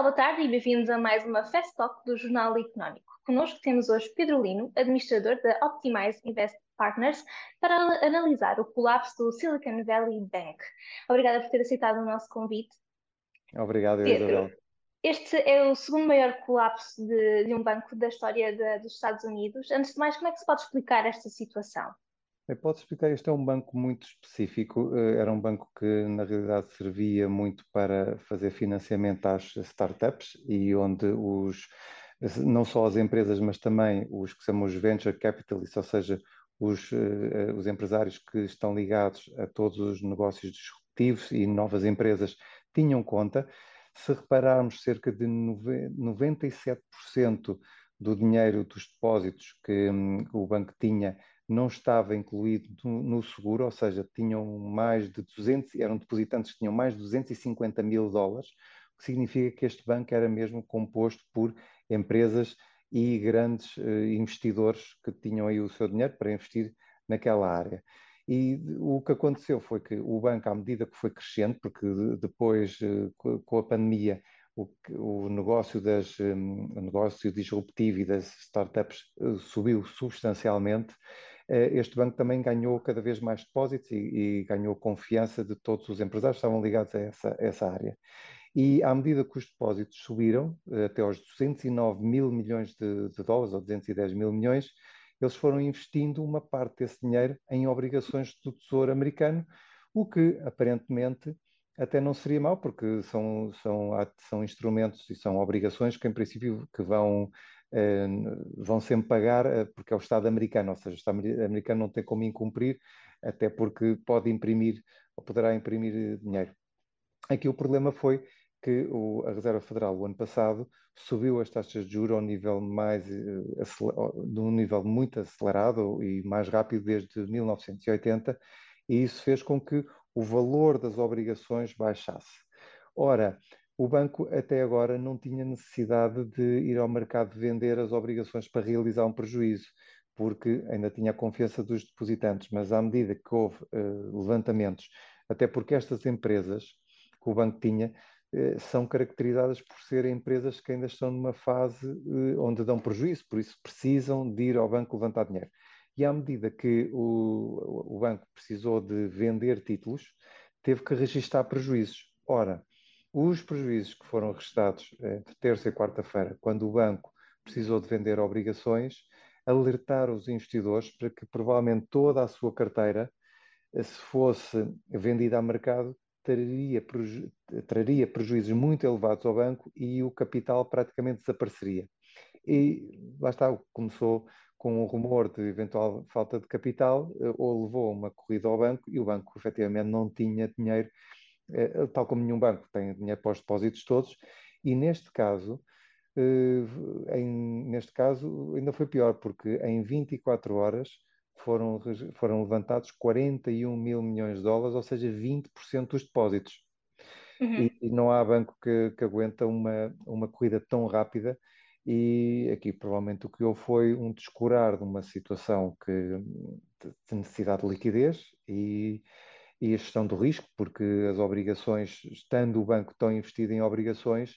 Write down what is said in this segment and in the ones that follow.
Olá, boa tarde e bem-vindos a mais uma Fast Talk do Jornal Económico. Connosco temos hoje Pedro Lino, administrador da Optimize Invest Partners, para analisar o colapso do Silicon Valley Bank. Obrigada por ter aceitado o nosso convite. Obrigado, Pedro, Isabel. Este é o segundo maior colapso de, de um banco da história de, dos Estados Unidos. Antes de mais, como é que se pode explicar esta situação? Posso explicar, este é um banco muito específico, eh, era um banco que na realidade servia muito para fazer financiamento às startups e onde os, não só as empresas, mas também os que chamamos venture capitalists, ou seja, os, eh, os empresários que estão ligados a todos os negócios disruptivos e novas empresas tinham conta. Se repararmos, cerca de 97% do dinheiro dos depósitos que hum, o banco tinha não estava incluído no, seguro, ou seja, tinham mais de 200, eram depositantes que tinham mais de 250 mil dólares, o que significa que este banco era mesmo composto por empresas e grandes eh, investidores que tinham aí o seu dinheiro para investir naquela área. E o que aconteceu foi que o banco, à medida que foi crescendo, porque depois, eh, com a pandemia, o, negócio, das, um, o negócio disruptivo e das startups subiu substancialmente, este banco também ganhou cada vez mais depósitos e, e, ganhou confiança de todos os empresários que estavam ligados a essa, essa área. E à medida que os depósitos subiram, uh, até aos 209 mil milhões de, de dólares, ou 210 mil milhões, eles foram investindo uma parte desse dinheiro em obrigações do Tesouro americano, o que aparentemente até não seria mau, porque são, são, são instrumentos e são obrigações que, em princípio, que vão, eh, vão sempre pagar, eh, porque é o Estado americano, ou seja, o Estado americano não tem como incumprir, até porque pode imprimir, ou poderá imprimir dinheiro. Aqui o problema foi que o, a Reserva Federal, o ano passado, subiu as taxas de juros ao nível mais, de um nível muito acelerado e mais rápido desde 1980, e isso fez com que o valor das obrigações baixasse. Ora, o banco até agora não tinha necessidade de ir ao mercado vender as obrigações para realizar um prejuízo, porque ainda tinha a confiança dos depositantes, mas à medida que houve uh, levantamentos, até porque estas empresas que o banco tinha uh, são caracterizadas por serem empresas que ainda estão numa fase uh, onde dão prejuízo, por isso precisam de ir ao banco levantar dinheiro e à medida que o, o banco precisou de vender títulos, teve que registrar prejuízos. Ora, os prejuízos que foram registrados entre terça e quarta-feira, quando o banco precisou de vender obrigações, alertaram os investidores para que provavelmente toda a sua carteira, eh, se fosse vendida a mercado, traria, preju traria prejuízos muito elevados ao banco e o capital praticamente desapareceria. E lá está, começou com o rumor de eventual falta de capital, eh, ou levou uma corrida ao banco e o banco efetivamente não tinha dinheiro, eh, tal como nenhum banco tem dinheiro para os depósitos todos, e neste caso, eh, em, neste caso ainda foi pior, porque em 24 horas foram, foram levantados 41 mil milhões de dólares, ou seja, 20% dos depósitos. Uhum. E, e, não há banco que, que aguenta uma, uma corrida tão rápida e aqui provavelmente o que houve foi um descurar de uma situação que, de necessidade de liquidez e, e a gestão do risco, porque as obrigações, estando o banco tão investido em obrigações,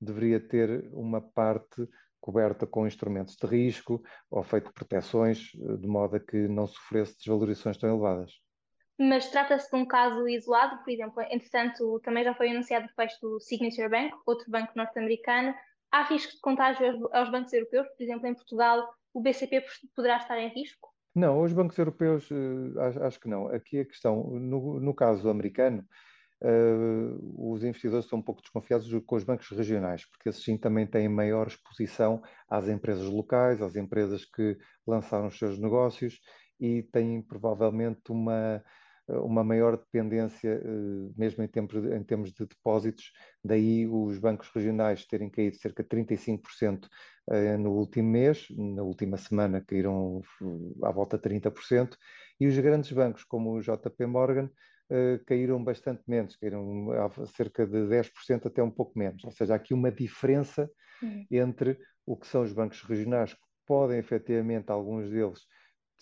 deveria ter uma parte coberta com instrumentos de risco ou feito proteções, de modo a que não sofresse desvalorizações tão elevadas. Mas trata-se de um caso isolado, por exemplo, entretanto, também já foi anunciado o fecho do Signature Bank, outro banco norte-americano, Há risco de contágio aos bancos europeus? Por exemplo, em Portugal, o BCP poderá estar em risco? Não, os bancos europeus uh, acho, que não. Aqui a questão, no, no caso americano, uh, os investidores estão um pouco desconfiados com os bancos regionais, porque esses sim também têm maior exposição às empresas locais, às empresas que lançaram os seus negócios e têm provavelmente uma, uma maior dependência, eh, mesmo em termos, em termos de depósitos, daí os bancos regionais terem caído cerca de 35% eh, no último mês, na última semana caíram à volta de 30%, e os grandes bancos, como o JP Morgan, eh, caíram bastante menos, caíram cerca de 10% até um pouco menos. Ou seja, há aqui uma diferença entre o que são os bancos regionais, que podem efetivamente, alguns deles,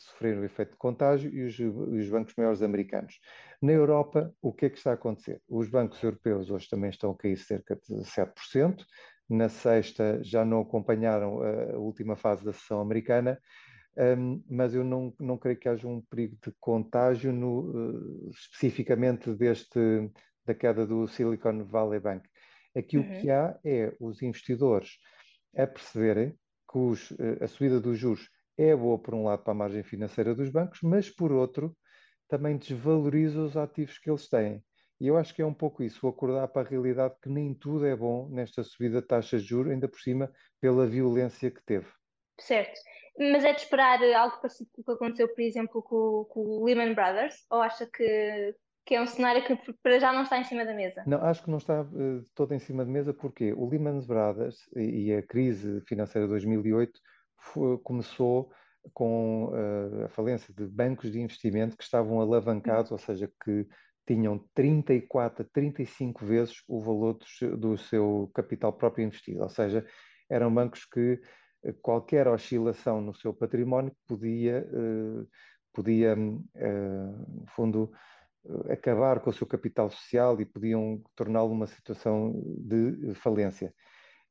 sofreram o efeito de contágio e os, os, bancos maiores americanos. Na Europa, o que é que está a acontecer? Os bancos europeus hoje também estão a cair cerca de 7%. Na sexta já não acompanharam a, última fase da sessão americana, um, mas eu não, não creio que haja um perigo de contágio no, uh, especificamente deste, da queda do Silicon Valley Bank. Aqui uhum. o que há é os investidores a perceberem que os, uh, a subida dos juros é boa, por um lado, para a margem financeira dos bancos, mas, por outro, também desvaloriza os ativos que eles têm. E eu acho que é um pouco isso, acordar para a realidade que nem tudo é bom nesta subida de taxas de juros, ainda por cima, pela violência que teve. Certo. Mas é de esperar algo parecido com o que aconteceu, por exemplo, com, com o Lehman Brothers? Ou acha que, que é um cenário que para já não está em cima da mesa? Não, acho que não está uh, todo em cima da mesa, porque o Lehman Brothers e, e a crise financeira de 2008 foi, começou com uh, a falência de bancos de investimento que estavam alavancados, ou seja, que tinham 34 a 35 vezes o valor do, do seu capital próprio investido, ou seja, eram bancos que eh, qualquer oscilação no seu património podia, uh, podia no fundo, acabar com o seu capital social e podiam torná-lo uma situação de falência.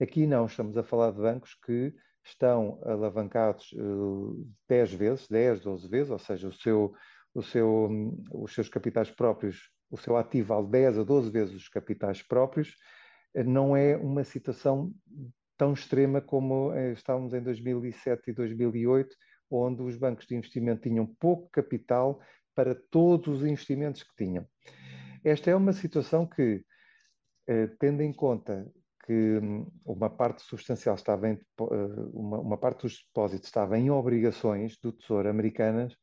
Aqui não, estamos a falar de bancos que estão alavancados uh, 10 vezes, 10, 12 vezes, ou seja, o seu, o seu, um, os seus capitais próprios, o seu ativo vale 10 a 12 vezes os capitais próprios, uh, não é uma situação tão extrema como uh, estávamos em 2007 e 2008, onde os bancos de investimento tinham pouco capital para todos os investimentos que tinham. Esta é uma situação que, eh, tendo em conta que hum, uma parte substancial estava em, eh, uma, uma, parte dos depósitos estava em obrigações do Tesouro americanas,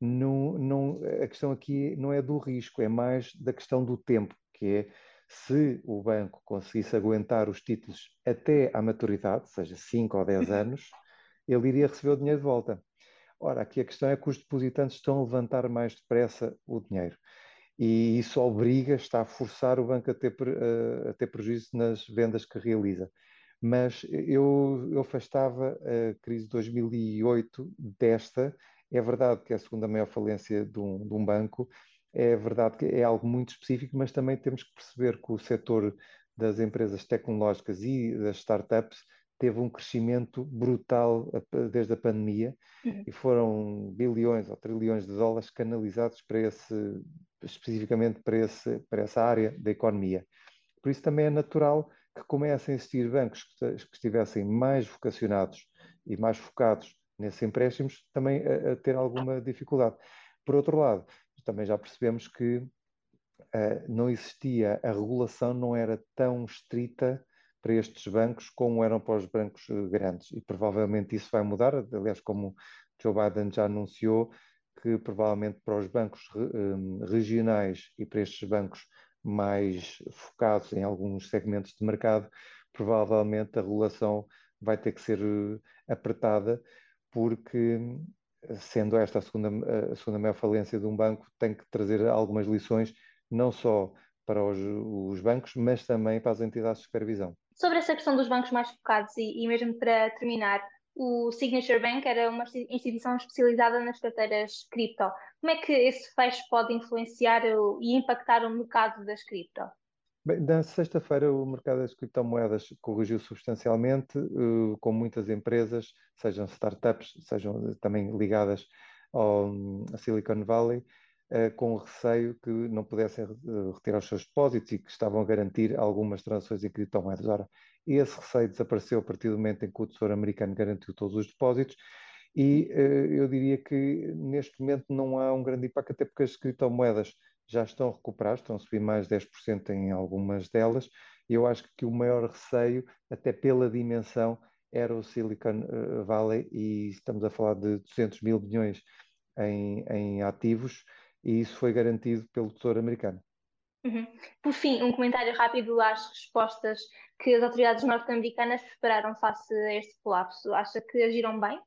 não, não, a questão aqui não é do risco, é mais da questão do tempo, que é se o banco conseguisse aguentar os títulos até à maturidade, seja 5 ou 10 anos, ele iria receber o dinheiro de volta. Ora, aqui a questão é que os depositantes estão a levantar mais depressa o dinheiro e isso obriga, está a forçar o banco a ter, a ter prejuízo nas vendas que realiza. Mas eu, eu afastava a crise de 2008 desta. É verdade que é a segunda maior falência de um, de um banco, é verdade que é algo muito específico, mas também temos que perceber que o setor das empresas tecnológicas e das startups teve um crescimento brutal desde a pandemia uhum. e foram bilhões ou trilhões de dólares canalizados para esse especificamente para, esse, para essa área da economia. Por isso também é natural que comecem a existir bancos que, que estivessem mais vocacionados e mais focados nesses empréstimos também a, a, ter alguma dificuldade. Por outro lado, também já percebemos que uh, não existia, a regulação não era tão estrita para estes bancos como eram para os bancos eh, grandes e provavelmente isso vai mudar, aliás como Joe Biden já anunciou, que provavelmente para os bancos hum, regionais e para estes bancos mais focados em alguns segmentos de mercado, provavelmente a regulação vai ter que ser eh, apertada, porque sendo esta a segunda, a segunda maior falência de um banco, tem que trazer algumas lições, não só para os, os bancos, mas também para as entidades de supervisão. Sobre essa questão dos bancos mais focados, e, e mesmo para terminar, o Signature Bank era uma instituição especializada nas carteiras cripto. Como é que esse fecho pode influenciar e impactar o mercado das cripto? Bem, na sexta-feira o mercado das criptomoedas corrigiu substancialmente, uh, com muitas empresas, sejam startups, sejam também ligadas ao, a Silicon Valley, com receio que não pudessem uh, retirar os seus depósitos e que estavam a garantir algumas transações em criptomoedas. Ora, esse receio desapareceu a partir do momento em que o Tesouro Americano garantiu todos os depósitos e uh, eu diria que neste momento não há um grande impacto, até porque as criptomoedas já estão a recuperar, estão a subir mais 10% em algumas delas, eu acho que o maior receio, até pela dimensão, era o Silicon eh, Valley, e estamos a falar de 200 mil bilhões em, em ativos, e isso foi garantido pelo Tesouro Americano. Uhum. Por fim, um comentário rápido às respostas que as autoridades norte-americanas prepararam face a este colapso. Acha que agiram bem?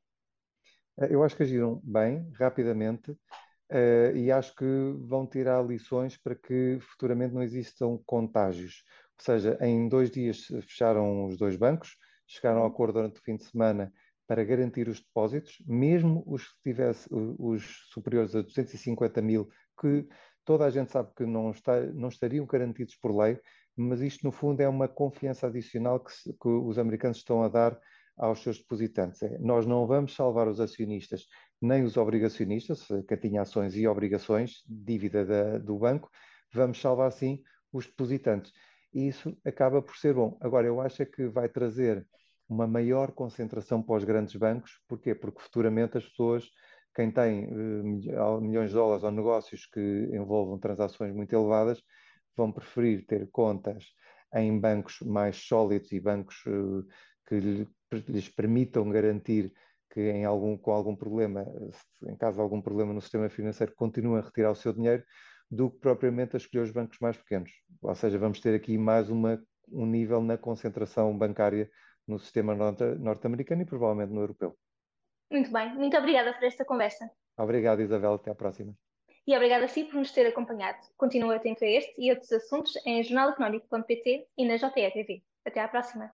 Eh, eu acho que agiram bem, rapidamente, uh, e acho que vão tirar lições para que futuramente não existam contágios. Ou seja, em dois dias fecharam os dois bancos, chegaram ao acordo durante o fim de semana para garantir os depósitos, mesmo os que tivesse os superiores a 250 mil, que toda a gente sabe que não, está, não estariam garantidos por lei, mas isto no fundo é uma confiança adicional que, se, que os americanos estão a dar aos seus depositantes. É, nós não vamos salvar os acionistas nem os obrigacionistas, que tinha ações e obrigações, dívida da, do banco, vamos salvar sim os depositantes. E isso acaba por ser bom. Agora, eu acho é que vai trazer uma maior concentração para os grandes bancos. Porquê? Porque futuramente as pessoas, quem tem uh, milhões de dólares ou negócios que envolvam transações muito elevadas, vão preferir ter contas em bancos mais sólidos e bancos uh, que lhe, lhes permitam garantir que em algum, com algum problema, em caso de algum problema no sistema financeiro, continuem a retirar o seu dinheiro, do que propriamente a escolher os bancos mais pequenos. Ou seja, vamos ter aqui mais uma, um nível na concentração bancária no sistema norte-americano e provavelmente no europeu. Muito bem, muito obrigada por esta conversa. Obrigado, Isabel, até à próxima. E obrigada a si por nos ter acompanhado. Continue atento a este e outros assuntos em jornaleconómico.pt e na JTE TV. Até à próxima.